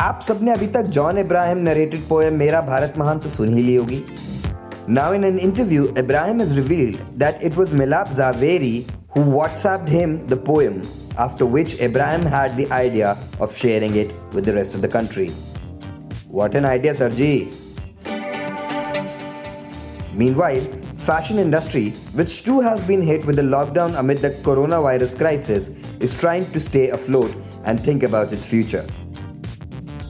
आप सबने अभी तक जॉन इब्राहिम नरेटेड पोएम मेरा भारत महान तो सुन ही ली Now, in an interview, Ibrahim has revealed that it was Milap Zaveri who WhatsApped him the poem, after which Ibrahim had the idea of sharing it with the rest of the country. What an idea, Sarji! Meanwhile, fashion industry, which too has been hit with the lockdown amid the coronavirus crisis, is trying to stay afloat and think about its future.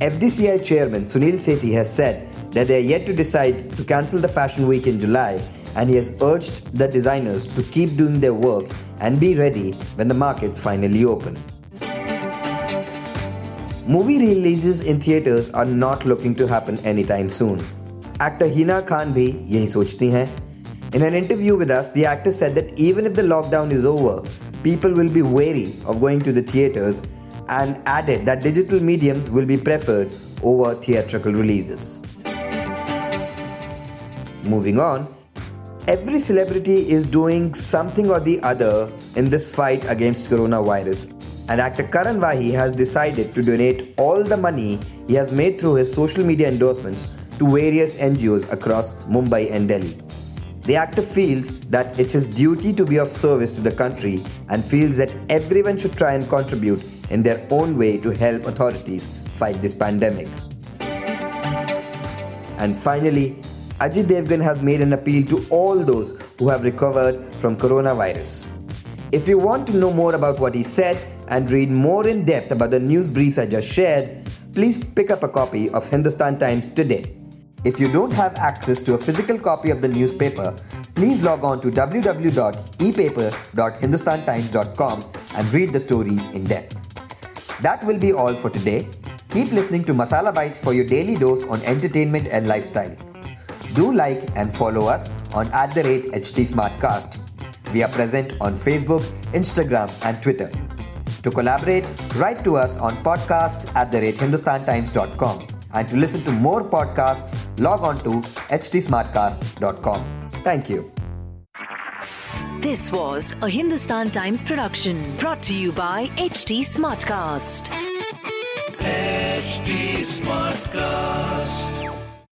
FDCI chairman Sunil Sethi has said that they are yet to decide to cancel the fashion week in July and he has urged the designers to keep doing their work and be ready when the markets finally open. Movie releases in theaters are not looking to happen anytime soon. Actor Hina Khan bhi yahi sochti hain. In an interview with us, the actor said that even if the lockdown is over, people will be wary of going to the theaters and added that digital mediums will be preferred over theatrical releases. Moving on, every celebrity is doing something or the other in this fight against coronavirus. And actor Karan Wahi has decided to donate all the money he has made through his social media endorsements to various NGOs across Mumbai and Delhi. The actor feels that it's his duty to be of service to the country and feels that everyone should try and contribute in their own way to help authorities fight this pandemic. And finally, Ajit Devgan has made an appeal to all those who have recovered from coronavirus. If you want to know more about what he said and read more in depth about the news briefs I just shared, please pick up a copy of Hindustan Times today. If you don't have access to a physical copy of the newspaper, please log on to www.epaper.hindustantimes.com and read the stories in depth. That will be all for today. Keep listening to Masala Bites for your daily dose on entertainment and lifestyle. Do like and follow us on at the rate HT Smartcast. We are present on Facebook, Instagram, and Twitter. To collaborate, write to us on podcasts at the rate hindustantimes.com. And to listen to more podcasts, log on to htsmartcast.com. Thank you. This was a Hindustan Times production brought to you by HT Smartcast. HT Smartcast.